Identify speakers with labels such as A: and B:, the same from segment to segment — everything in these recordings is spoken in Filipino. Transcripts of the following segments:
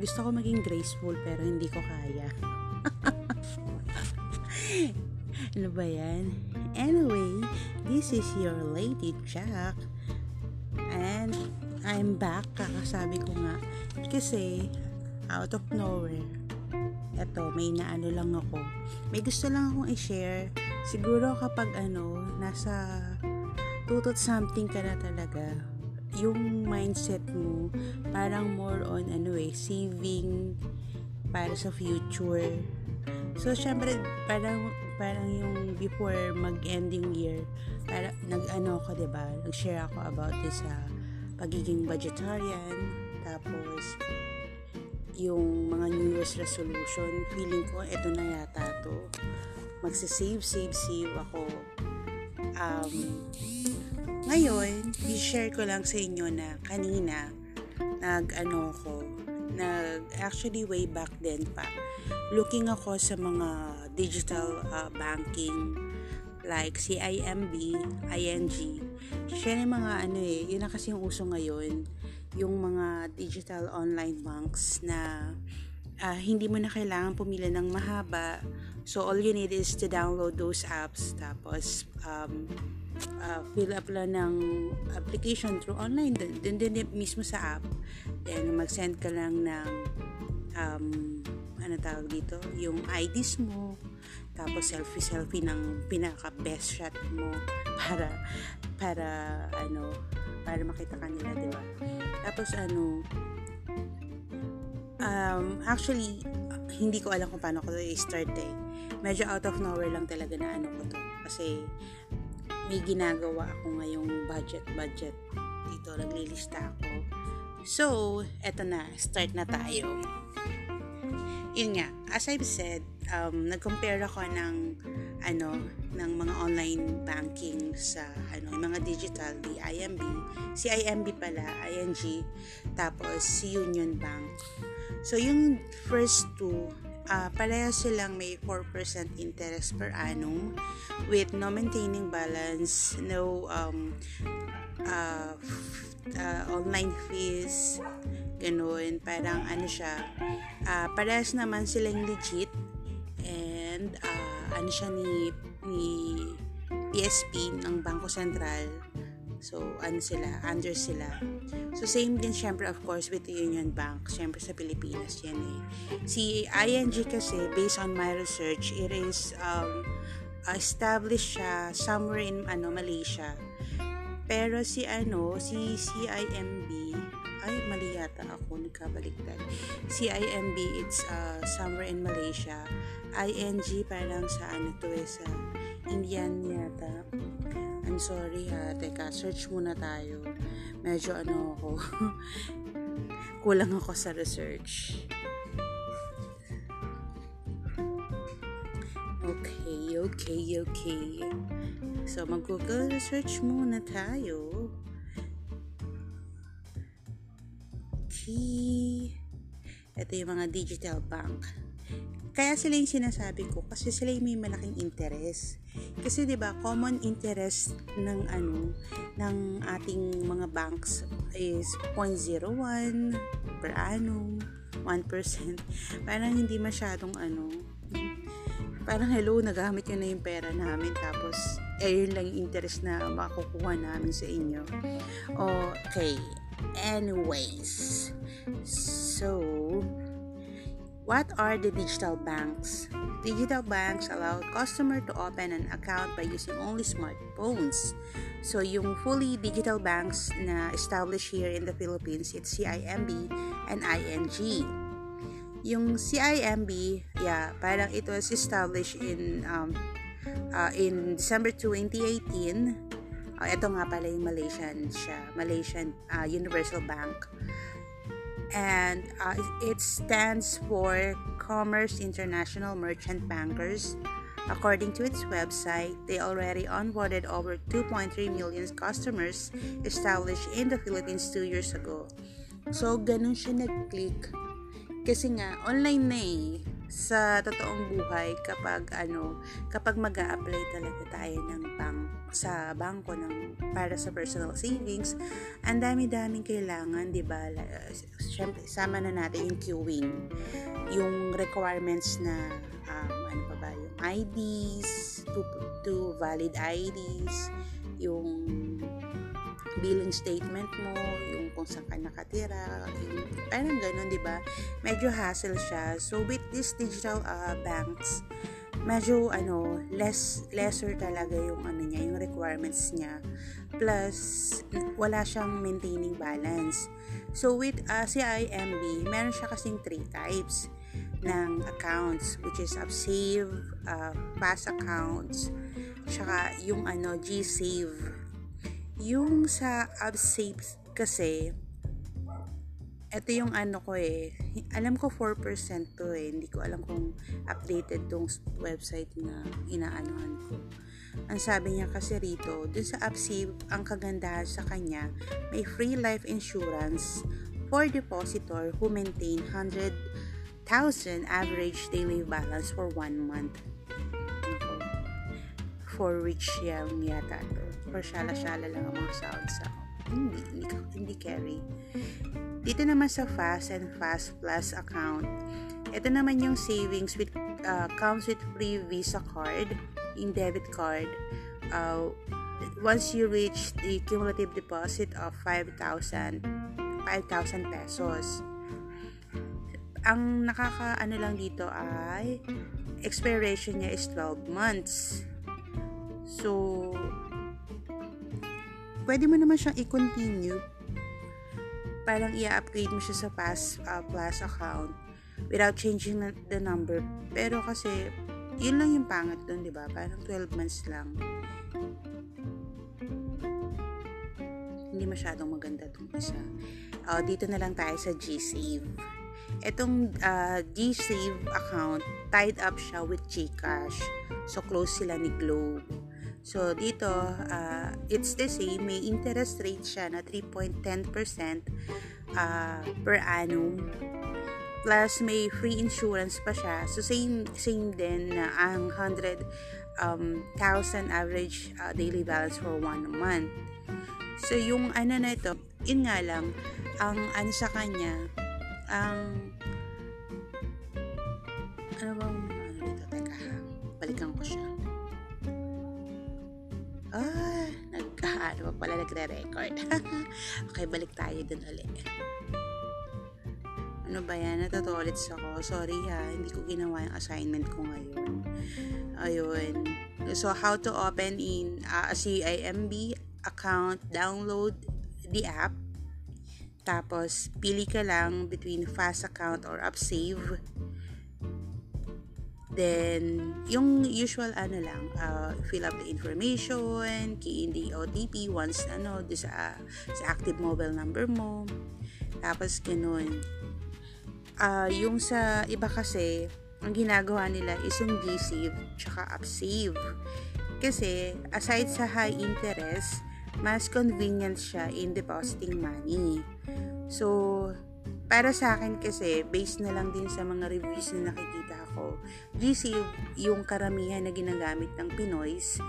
A: Gusto ko maging graceful pero hindi ko kaya. ano ba yan? Anyway, this is your Lady Jack. And I'm back, kakasabi ko nga. Kasi, out of nowhere, eto, may naano lang ako. May gusto lang akong i-share. Siguro kapag ano, nasa tutot something ka na talaga, yung mindset mo, parang more on ano eh, saving para sa future. So, syempre, parang, parang yung before mag-end yung year, para, nag-ano ako, ba diba? Nag-share ako about this sa pagiging vegetarian, tapos, yung mga New Year's resolution, feeling ko, eto na yata to. Magsisave, save, save ako. Um, ngayon, i-share ko lang sa inyo na kanina, nag-ano ko, nag, actually way back then pa, looking ako sa mga digital uh, banking like CIMB, ING. Siya yung mga ano eh, yun na kasi yung uso ngayon yung mga digital online banks na uh, hindi mo na kailangan pumila ng mahaba. So, all you need is to download those apps. Tapos, um, uh, fill up lang ng application through online. Then, din mismo sa app. Then, mag-send ka lang ng um, ano tawag dito, yung IDs mo. Tapos, selfie-selfie ng pinaka-best shot mo para, para, ano, para makita kanila, di ba? Tapos ano, um, actually, hindi ko alam kung paano ko i-start eh. Medyo out of nowhere lang talaga na ano ko to. Kasi may ginagawa ako ngayong budget-budget. Dito, naglilista ako. So, eto na, start na tayo. Yun nga, as I've said, um, nag-compare ako ng ano ng mga online banking sa ano mga digital di IMB si IMB pala ING tapos si Union Bank so yung first two uh, pareha silang may 4% interest per annum with no maintaining balance no um, uh, uh, online fees ganun parang ano siya uh, parehas naman silang legit and uh, ano siya ni, ni PSP ng Bangko Sentral. So, ano sila, under sila. So, same din syempre of course with the Union Bank. Syempre sa Pilipinas yan eh. Si ING kasi, based on my research, it is um, established siya somewhere in ano, Malaysia. Pero si ano, si CIMB, ay mali yata ako, nagkabaliktad. CIMB, it's uh, somewhere in Malaysia. ING parang sa ano to eh, sa Indian yata. Sorry ha, teka, search muna tayo. Medyo ano ako, kulang ako sa research. Okay, okay, okay. So, mag-google research muna tayo. Okay. Ito yung mga digital bank. Kaya sila yung sinasabi ko kasi sila yung may malaking interest. Kasi 'di ba, common interest ng ano ng ating mga banks is 0.01 per annum, 1%. Parang hindi masyadong ano, parang hello, nagamit yun na yung pera namin tapos eh yun lang yung interest na makukuha namin sa inyo. Okay. Anyways. So, What are the digital banks? Digital banks allow customer to open an account by using only smartphones. So, yung fully digital banks na established here in the Philippines, it's CIMB and ING. Yung CIMB, yeah, parang it was established in um, uh, in December 2018. Uh, ito nga pala yung Malaysian siya, Malaysian uh, Universal Bank and uh, it stands for Commerce International Merchant Bankers. According to its website, they already onboarded over 2.3 million customers established in the Philippines two years ago. So, ganun siya nag-click. Kasi nga, online na eh sa totoong buhay kapag ano kapag mag apply talaga tayo ng bank sa bangko ng para sa personal savings ang dami-daming kailangan 'di ba syempre, sama na natin yung queuing. Yung requirements na, um, ano pa ba, yung IDs, to, to valid IDs, yung billing statement mo, yung kung saan ka nakatira, yung, parang ganun, di ba? Medyo hassle siya. So, with these digital uh, banks, medyo ano less lesser talaga yung ano niya yung requirements niya plus wala siyang maintaining balance so with uh, CIMB meron siya kasing three types ng accounts which is UpSave, uh, Pass accounts tsaka yung ano GSave yung sa UpSave kasi ito yung ano ko eh. Alam ko 4% to eh. Hindi ko alam kung updated tong website na inaanuhan ko. Ang sabi niya kasi rito, dun sa AppSave, ang kagandahan sa kanya, may free life insurance for depositor who maintain 100,000 average daily balance for one month. For which yan yata to. For shala-shala lang ang mga sounds sa hindi, hindi, hindi carry. Dito naman sa Fast and Fast Plus account, ito naman yung savings with uh, comes with free Visa card, in debit card. Uh, once you reach the cumulative deposit of 5,000 5,000 pesos. Ang nakaka ano lang dito ay expiration niya is 12 months. So, pwede mo naman siyang i-continue parang i-upgrade mo siya sa Pass uh, Plus account without changing the number. Pero kasi, yun lang yung pangit doon, di ba? Parang 12 months lang. Hindi masyadong maganda itong isa. Uh, dito na lang tayo sa G-Save. Itong uh, G-Save account, tied up siya with Gcash. So, close sila ni Globe. So, dito, uh, it's the same. May interest rate siya na 3.10% uh, per annum. Plus, may free insurance pa siya. So, same, same din na ang 100,000 um, average uh, daily balance for one month. So, yung ano na ito, yun nga lang, ang ano sa kanya, ang ano bang ano dito, teka, balikan ko siya. Ah, nag, ano pa pala nagre-record. okay, balik tayo dun ulit. Ano ba yan? Natutolits ako. Sorry ha, hindi ko ginawa yung assignment ko ngayon. Ayun. So, how to open in uh, CIMB account, download the app. Tapos, pili ka lang between fast account or UpSave. Then, yung usual ano lang, uh, fill up the information, key in the OTP once ano, sa, sa active mobile number mo. Tapos, ganun. Uh, yung sa iba kasi, ang ginagawa nila is yung G-Save tsaka UpSave. Kasi, aside sa high interest, mas convenient siya in depositing money. So, para sa akin kasi, based na lang din sa mga reviews na nakikita ko, GC yung karamihan na ginagamit ng Pinoys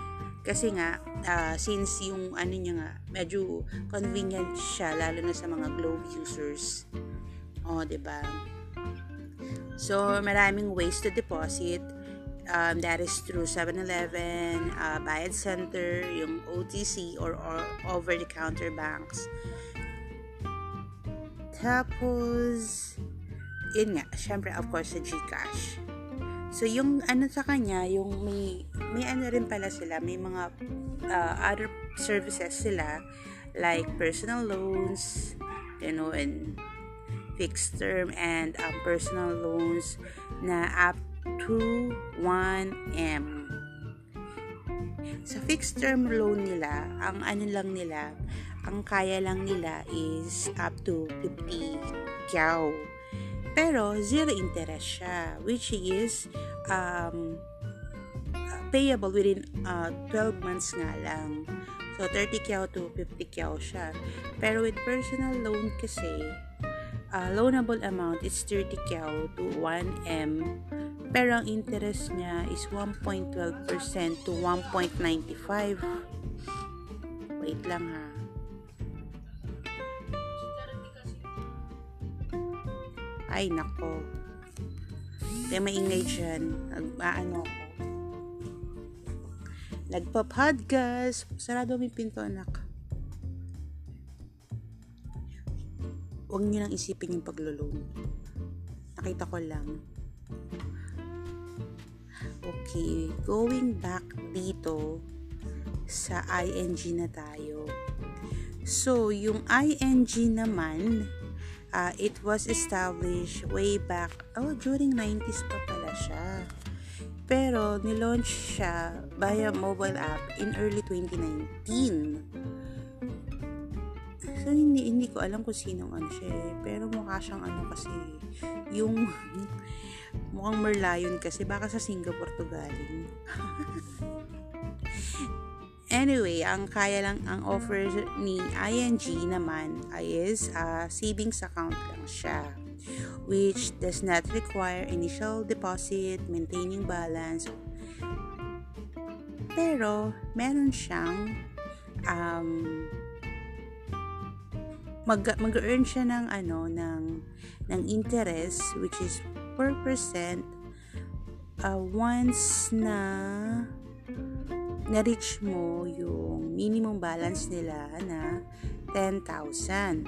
A: kasi nga, uh, since yung ano niya nga, medyo convenient siya, lalo na sa mga Globe users. O, oh, ba diba? So, maraming ways to deposit. Um, that is through 7-Eleven, uh, Bayad Center, yung OTC or, or over-the-counter banks. Tapos, yun nga, syempre of course sa Gcash. So, yung ano sa kanya, yung may, may ano rin pala sila, may mga uh, other services sila, like personal loans, you know, and fixed term and um, personal loans na up to 1M. Sa fixed term loan nila, ang ano lang nila, ang kaya lang nila is up to 50 kyaw. Pero, zero interest siya, which is um, payable within uh, 12 months nga lang. So, 30 kyaw to 50 kyaw siya. Pero with personal loan kasi, uh, loanable amount is 30 kyaw to 1M. Pero ang interest niya is 1.12% to 1.95. Wait lang ha. Ay, nako. Kaya maingay dyan. Nag-ano ako. Nagpa-podcast. Sarado may pinto, anak. Huwag niyo lang isipin yung paglulong. Nakita ko lang. Okay, going back dito sa ing na tayo. So, yung ing naman, uh, it was established way back, oh, during 90s pa pala siya. Pero, nilaunch siya via mobile app in early 2019. So, hindi, hindi ko alam kung sinong ano siya eh. Pero mukha siyang ano kasi, yung, mukhang Merlion kasi, baka sa Singapore to galing. Anyway, ang kaya lang, ang offer ni ING naman is uh, savings account lang siya which does not require initial deposit, maintaining balance. Pero, meron siyang um, mag mag-earn siya ng ano ng ng interest which is 4% uh, once na na-reach mo yung minimum balance nila na 10,000.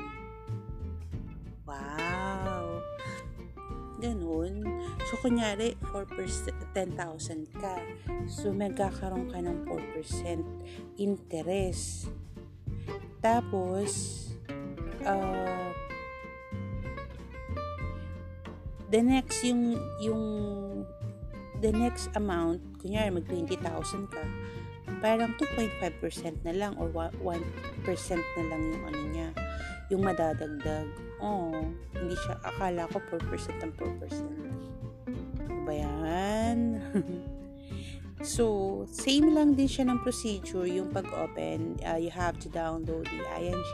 A: Wow! Ganun. So, kunyari, 4%, 10,000 ka. So, magkakaroon ka ng 4% interest. Tapos, uh, the next, yung, yung, the next amount, kunyari, mag 20,000 ka, parang 2.5% na lang or 1% na lang yung ano niya, yung madadagdag. Oh, hindi siya, akala ko 4% ang 4%. Ano ba yan? so, same lang din siya ng procedure, yung pag-open. Uh, you have to download the ING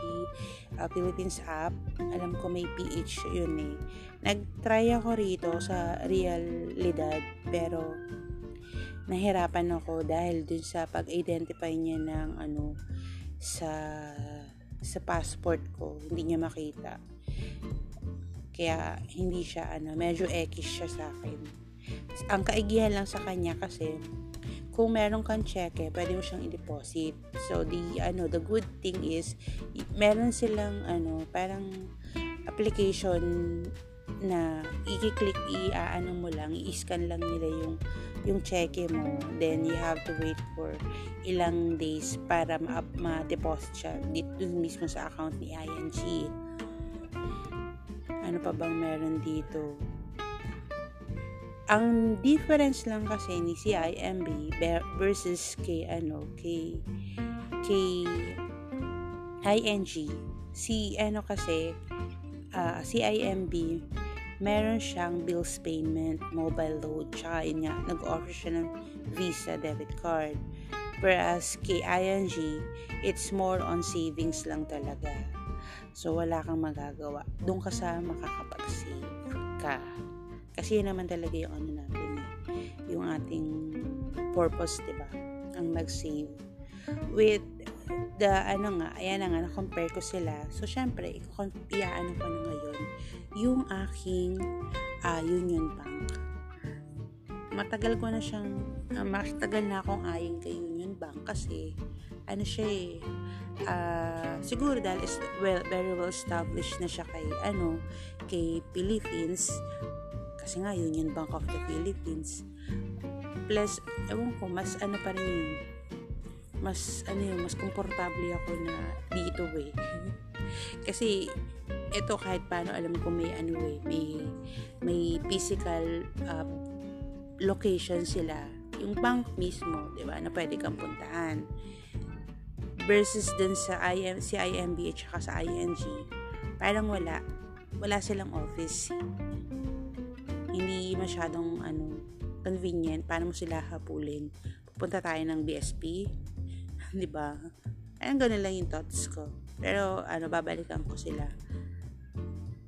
A: uh, Philippines app. Alam ko may PH yun eh. Nag-try ako rito sa realidad, pero nahirapan ako dahil dun sa pag-identify niya ng ano sa sa passport ko hindi niya makita kaya hindi siya ano medyo ekis siya sa akin ang kaigihan lang sa kanya kasi kung meron kang cheque pwede mo siyang i-deposit so the ano the good thing is meron silang ano parang application na i-click i-aano mo lang i-scan lang nila yung yung cheque mo, then you have to wait for ilang days para ma-deposit siya dito mismo sa account ni ING. Ano pa bang meron dito? Ang difference lang kasi ni CIMB versus kay ano, kay kay ING, si ano kasi uh, CIMB meron siyang bills payment, mobile load, tsaka yun nga, nag-offer siya ng Visa debit card. Whereas kay ING, it's more on savings lang talaga. So, wala kang magagawa. Doon ka sa makakapag-save ka. Kasi yun naman talaga yung ano natin eh. Yung ating purpose, di ba? Ang mag-save. With the, ano nga, ayan na nga, na-compare ko sila. So, syempre, i-ano ko na ngayon yung aking uh, Union Bank. Matagal ko na siyang, uh, matagal na akong ayin kay Union Bank kasi ano siya eh, uh, siguro dahil is well, very well established na siya kay, ano, kay Philippines kasi nga Union Bank of the Philippines. Plus, ewan ko, mas ano pa rin yun, mas ano yun, mas komportable ako na dito eh. kasi ito kahit paano alam ko may ano eh, may may physical uh, location sila. Yung bank mismo, 'di ba, na pwede kang puntahan. Versus dun sa IM, CIMB at saka sa ING, parang wala. Wala silang office. Hindi masyadong ano, convenient. Paano mo sila hapulin? Pupunta tayo ng BSP. 'Di ba? Ayun, ganun lang yung thoughts ko. Pero, ano, babalikan ko sila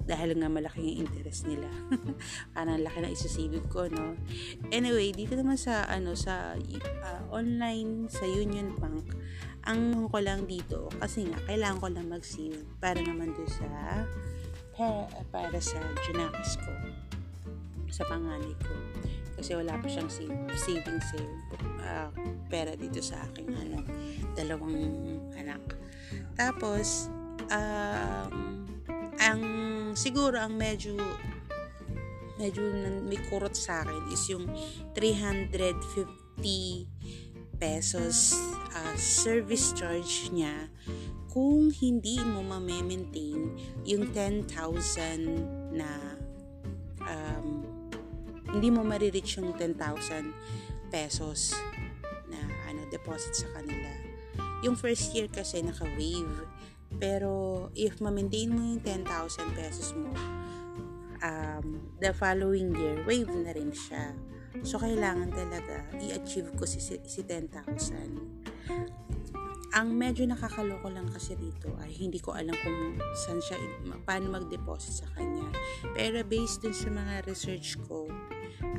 A: dahil nga malaki yung interest nila. Parang laki na isasibig ko, no? Anyway, dito naman sa, ano, sa uh, online, sa Union Bank, ang ko lang dito, kasi nga, kailangan ko lang mag-save para naman doon sa para sa junakis ko. Sa panganay ko. Kasi wala pa siyang save, savings eh. Uh, pera dito sa aking ano, dalawang anak. Tapos, um, ang siguro ang medyo medyo may kurot sa akin is yung 350 pesos uh, service charge niya kung hindi mo ma-maintain yung 10,000 na um, hindi mo marireach yung 10,000 pesos na ano deposit sa kanila. Yung first year kasi naka-wave. Pero if ma-maintain mo yung 10,000 pesos mo, um, the following year, wave na rin siya. So, kailangan talaga i-achieve ko si, si 10,000. Ang medyo nakakaloko lang kasi dito ay hindi ko alam kung saan siya, paano mag-deposit sa kanya. Pero based dun sa mga research ko,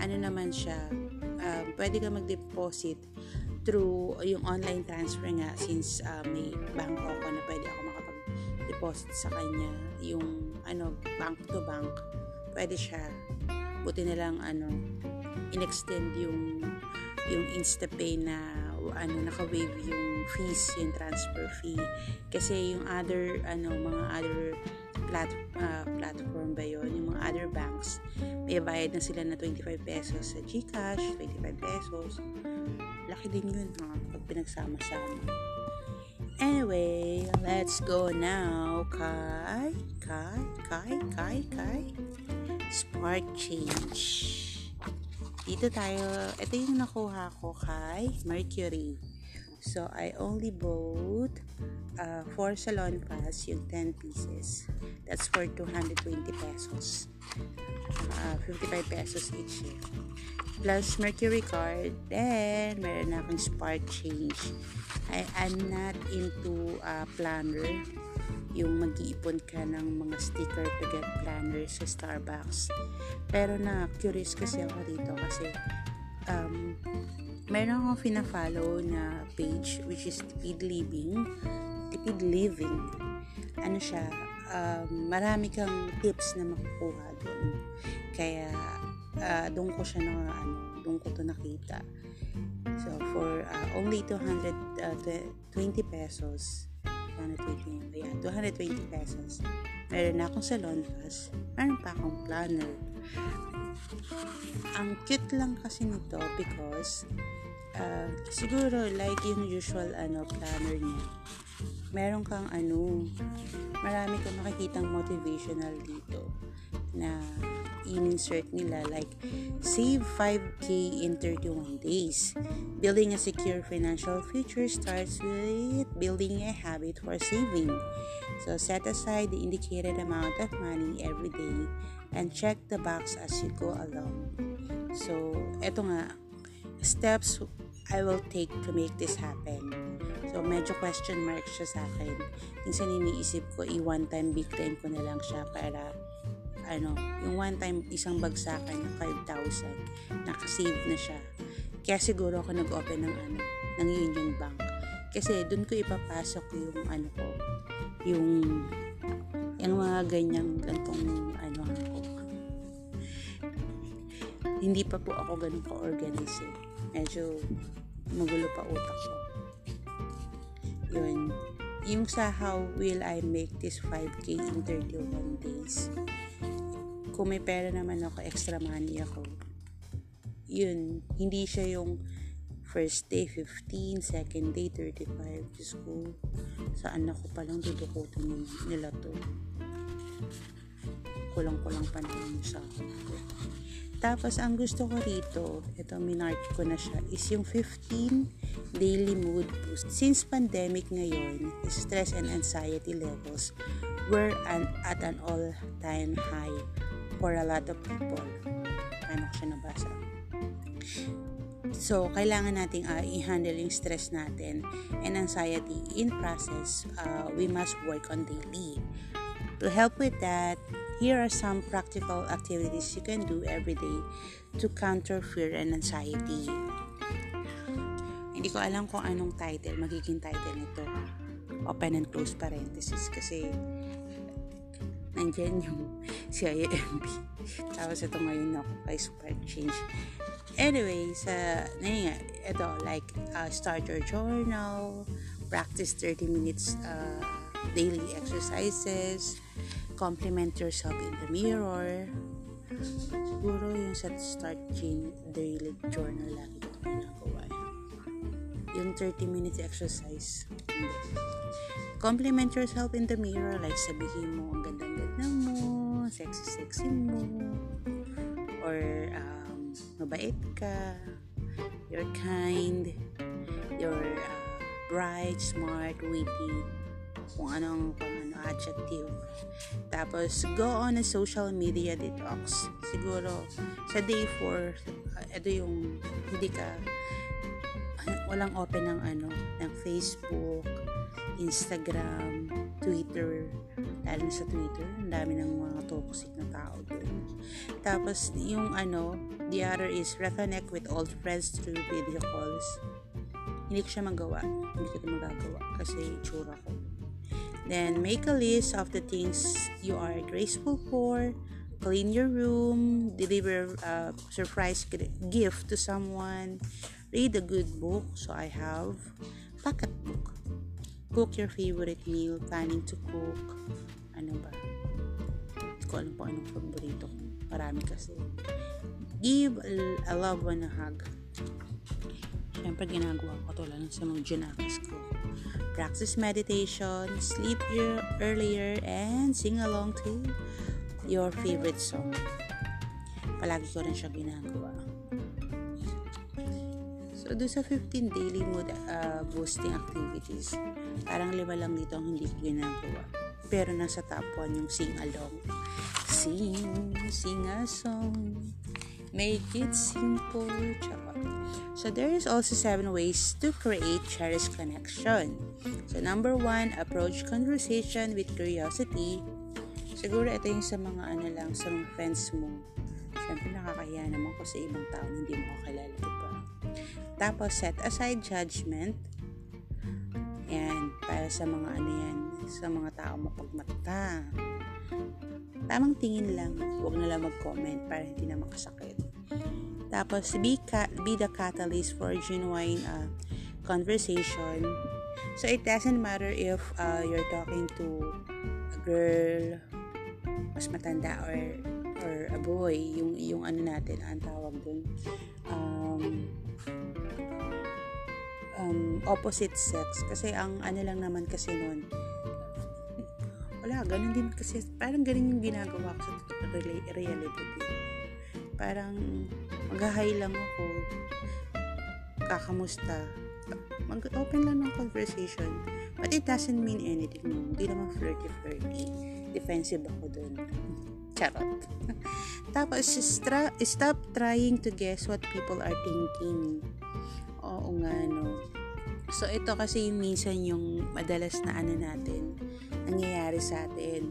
A: ano naman siya, uh, pwede ka mag-deposit through yung online transfer nga since uh, may bank ako na pwede ako makapag-deposit sa kanya yung ano bank to bank pwede siya. Buti na lang ano, inextend yung yung InstaPay na ano naka-waive yung fees, yung transfer fee. Kasi yung other ano mga other plat, uh, platform ba yon yung mga other banks may bayad na sila na 25 pesos sa GCash 25 pesos. Laki din yun ha, pag pinagsama-sama. Anyway let's go now. Kay kay kay kay kay spark change. Dito tayo, ito yung nakuha ko kay Mercury. So, I only bought uh, 4 salon pass, yung 10 pieces. That's for 220 pesos. Uh, 55 pesos each. Plus Mercury card. Then, meron akong spark change. I, I'm not into uh, planner yung mag-iipon ka ng mga sticker to get planners sa Starbucks. Pero na curious kasi ako dito kasi um, meron akong fina-follow na page which is Tipid Living. Tipid Living. Ano siya, um, marami kang tips na makukuha doon. Kaya uh, doon ko siya na ano, doon ko to nakita. So for uh, only 220 uh, pesos, 220 ayan, 220 pesos meron na akong salon pass meron pa akong planner ang cute lang kasi nito because uh, siguro like yung usual ano planner niya meron kang ano marami kang makikitang motivational dito na in-insert nila like save 5k in 31 days. Building a secure financial future starts with building a habit for saving. So set aside the indicated amount of money every day and check the box as you go along. So, eto nga, steps I will take to make this happen. So, medyo question mark siya sa akin. Minsan iniisip ko, i-one time, big time ko na lang siya para ano, yung one time isang bagsakan ng 5,000, nakasave na siya. Kaya siguro ako nag-open ng ano, ng Union Bank. Kasi doon ko ipapasok yung ano ko, yung yung mga ganyang gantong ano ako. Hindi pa po ako ganun ka-organize eh. Medyo magulo pa utak ko. Yun. Yung sa how will I make this 5K in 31 days kung may pera naman ako, extra money ako, yun, hindi siya yung first day 15, second day 35. Diyos ko, saan ako palang dudukutin nila to. Kulang-kulang pa naman sa akin. Tapos, ang gusto ko rito, ito, minark ko na siya, is yung 15 daily mood boost. Since pandemic ngayon, stress and anxiety levels were an, at an all-time high for a lot of people. Paano ko siya nabasa? So, kailangan nating uh, i-handle yung stress natin and anxiety in process uh, we must work on daily. To help with that, here are some practical activities you can do every day to counter fear and anxiety. Hindi ko alam kung anong title, magiging title nito. Open and close parenthesis kasi nandyan yung CIMB. Tapos ito ngayon ako kay Super Change. Anyway, sa, na nga, ito, like, uh, start your journal, practice 30 minutes uh, daily exercises, compliment yourself in the mirror. Siguro yung sa start daily journal lagi ko ginagawa. Yung 30 minutes exercise. Compliment yourself in the mirror, like sabihin mo, ang ganda-ganda mo, sexy-sexy mo, or um, mabait ka, you're kind, you're uh, bright, smart, witty, kung anong kung adjective. Tapos, go on a social media detox. Siguro, sa day 4, uh, ito yung hindi ka walang open ng ano, ng Facebook, Instagram, Twitter, lalo sa Twitter, ang dami ng mga toxic na tao doon. Tapos, yung ano, the other is reconnect with old friends through video calls. Hindi ko siya magawa. Hindi ko ito magagawa kasi tsura ko. Then, make a list of the things you are grateful for. Clean your room. Deliver a surprise gift to someone. Read a good book. So, I have pocket book. Cook your favorite meal. Planning to cook. Ano ba? Hindi ko alam po anong paborito ko. Marami kasi. Give a loved one a hug. Siyempre, ginagawa ko to lang sa mga janakas ko practice meditation, sleep earlier, and sing along to your favorite song. Palagi ko rin siya ginagawa. So, do sa 15 daily mood uh, boosting activities, parang lima lang dito ang hindi ko ginagawa. Pero nasa top 1 yung sing along. Sing, sing a song. Make it simple. Charot. So there is also seven ways to create cherished connection. So number one, approach conversation with curiosity. Siguro ito yung sa mga ano lang, sa mga friends mo. Siyempre nakakahiya naman ko sa ibang tao na hindi mo kakilala, diba? Tapos set aside judgment. Yan, para sa mga ano yan, sa mga tao mapagmata. Tamang tingin lang, huwag na lang mag-comment para hindi na makasakit. Tapos, be, ca- be the catalyst for genuine uh, conversation. So, it doesn't matter if uh, you're talking to a girl, mas matanda, or or a boy, yung, yung ano natin, ang tawag dun, um, um, opposite sex. Kasi ang ano lang naman kasi nun, wala, ganun din kasi, parang ganun yung ginagawa ko sa reality. Parang, mag-hi lang ako, kakamusta, mag-open lang ng conversation. But it doesn't mean anything. No? Hindi naman flirty-flirty. Defensive ako dun. Charot. Tapos, stra- stop trying to guess what people are thinking. Oo nga, no. So, ito kasi yung minsan yung madalas na ano natin, nangyayari sa atin.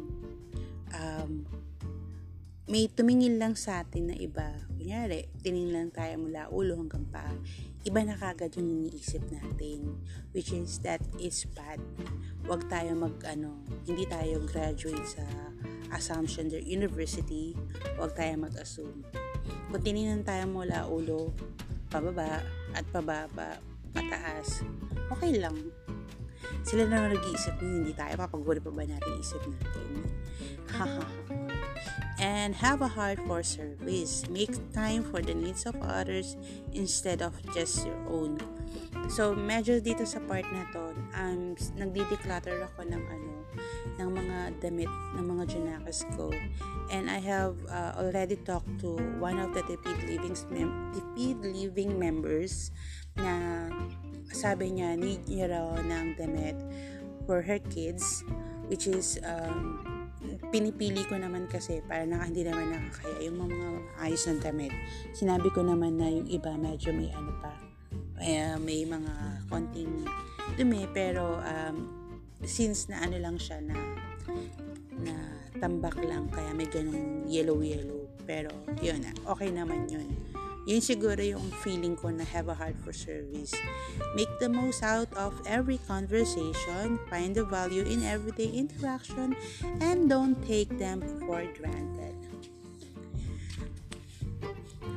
A: Um, may tumingin lang sa atin na iba. Kunyari, tingin lang tayo mula ulo hanggang pa. Iba na kagad yung iniisip natin. Which is, that is bad. Huwag tayo mag, ano, hindi tayo graduate sa assumption their university. Huwag tayo mag-assume. Kung tinignan tayo mula ulo, pababa, at pababa, pataas, okay lang. Sila na nag-iisip hindi tayo, papaguli pa ba natin isip natin? Haha and have a heart for service. Make time for the needs of others instead of just your own. So, medyo dito sa part na to, um, nagdi-declutter ako ng ano, ng mga damit ng mga janakas ko. And I have uh, already talked to one of the Tipid Living, mem- Tipid Living members na sabi niya, need niya raw ng damit for her kids, which is um, pinipili ko naman kasi para na hindi naman nakakaya yung mga ayos ng damit. Sinabi ko naman na yung iba medyo may ano pa, may, uh, may mga konting dumi pero um, since na ano lang siya na na tambak lang kaya may ganung yellow yellow pero yun okay naman yun Yun siguro yung feeling ko na have a heart for service. Make the most out of every conversation, find the value in everyday interaction, and don't take them for granted.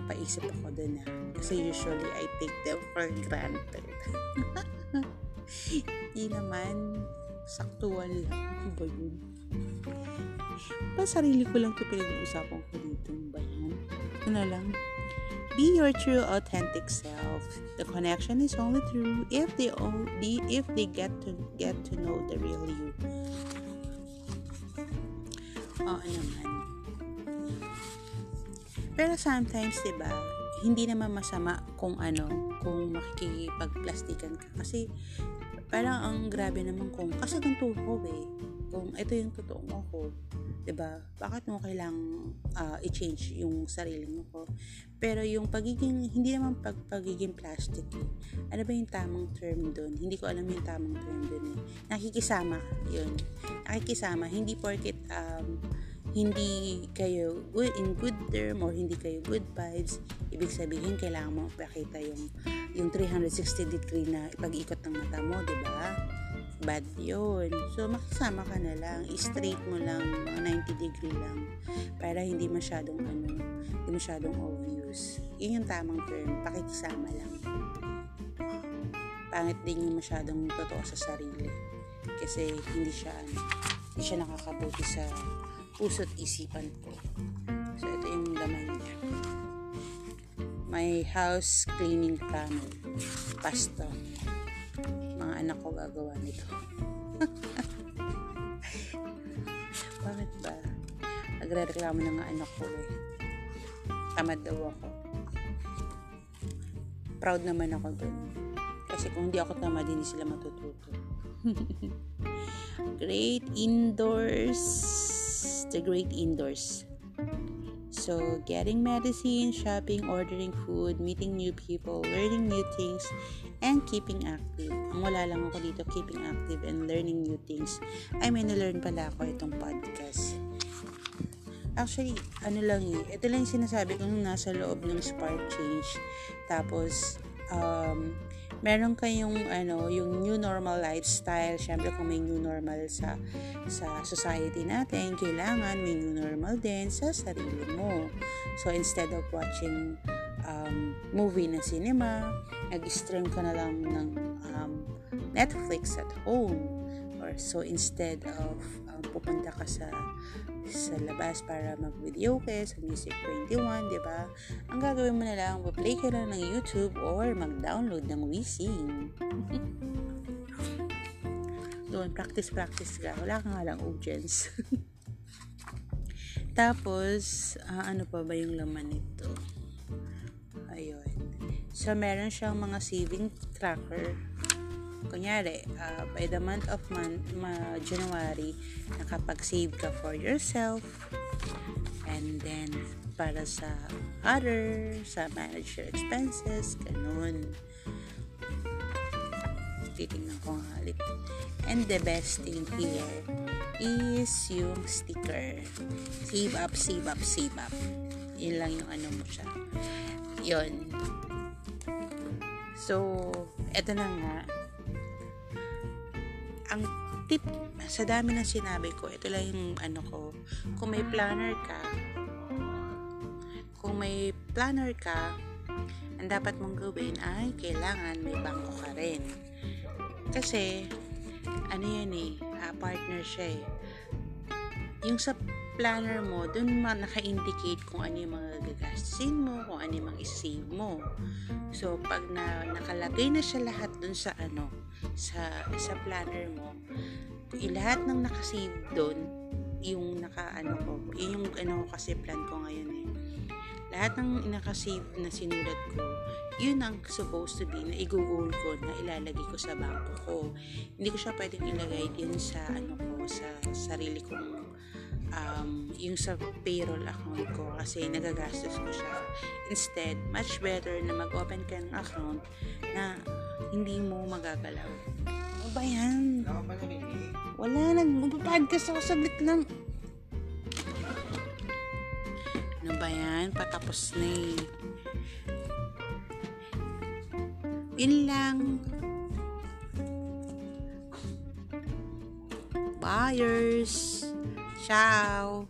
A: Napaisip ako dun na. Kasi usually I take them for granted. Hindi naman, saktuan lang. Ano ba yun? Pa sarili ko lang ito pinag-uusapan ko dito. Ano ba yan? Na lang. Be your true authentic self. The connection is only true if they only if they get to get to know the real you. Oo naman. Pero sometimes, 'di ba, hindi naman masama kung ano, kung makikipagplastikan ka kasi parang ang grabe naman kung kasi ganito ko eh. Kung ito yung totoong ako, 'di ba? Bakit mo kailangang uh, i-change yung sarili mo ko? Pero yung pagiging hindi naman pag pagiging plastic eh. Ano ba yung tamang term doon? Hindi ko alam yung tamang term doon eh. Nakikisama 'yun. Nakikisama, hindi porket um, hindi kayo good in good term or hindi kayo good vibes, ibig sabihin kailangan mo pakita yung yung 360 degree na pag-ikot ng mata mo, 'di ba? Bad yun. So, makisama ka na lang. I-straight mo lang, mga 90 degree lang. Para hindi masyadong, ano, hindi masyadong obvious. Yun yung tamang term. Pakikisama lang. Pangit din yung masyadong totoo sa sarili. Kasi hindi siya, ano, hindi siya nakakabuti sa puso't isipan ko. So, ito yung laman niya. My house cleaning planner. Pasta anak ko gagawa nito. Bakit ba? Nagre-reklamo na nga anak ko eh. Tamad daw ako. Proud naman ako dun. Kasi kung hindi ako tamad, hindi sila matututo. great indoors. The great indoors. So, getting medicine, shopping, ordering food, meeting new people, learning new things, and keeping active. Ang wala lang ako dito, keeping active and learning new things. I mean, na-learn pala ako itong podcast. Actually, ano lang eh, ito lang yung sinasabi kong nasa loob ng Spark Change. Tapos, um, meron kayong ano, yung new normal lifestyle. Syempre kung may new normal sa sa society natin, kailangan may new normal din sa sarili mo. So instead of watching um, movie na cinema, nag-stream ka na lang ng um, Netflix at home. Or so instead of um, pupunta ka sa sa labas para mag-video ka sa Music 21, di ba? Ang gagawin mo na lang, play ka lang ng YouTube or mag-download ng Wising. Doon, practice-practice ka. Wala ka nga lang audience. Tapos, uh, ano pa ba yung laman nito? Ayun. So, meron siyang mga saving tracker kunyari, uh, by the month of month, ma January, nakapag-save ka for yourself, and then, para sa other, sa manage your expenses, ganun. Titingnan ko nga ulit. And the best thing here is yung sticker. Save up, save up, save up. Yun lang yung ano mo siya. Yun. So, eto na nga ang tip sa dami ng sinabi ko, ito lang yung ano ko, kung may planner ka, kung may planner ka, ang dapat mong gawin ay kailangan may bangko ka rin. Kasi, ano yan eh, uh, partner siya eh. Yung sa planner mo, dun ma naka-indicate kung ano yung mga gagastusin mo, kung ano yung mga save mo. So, pag na, nakalagay na siya lahat dun sa ano, sa, sa planner mo, lahat ng nakasave dun, yung naka-ano ko, yung ano ko kasi plan ko ngayon eh. Lahat ng nakasave na sinulat ko, yun ang supposed to be na i-goal ko na ilalagay ko sa bangko ko. Hindi ko siya pwedeng ilagay din sa ano ko, sa sarili kong um, yung sa payroll account ko kasi nagagastos ko siya. Instead, much better na mag-open ka ng account na hindi mo magagalaw. Ano ba yan? Wala, nag-podcast ako saglit lang. Ano ba yan? Patapos na eh. Yun lang. Buyers. Tchau!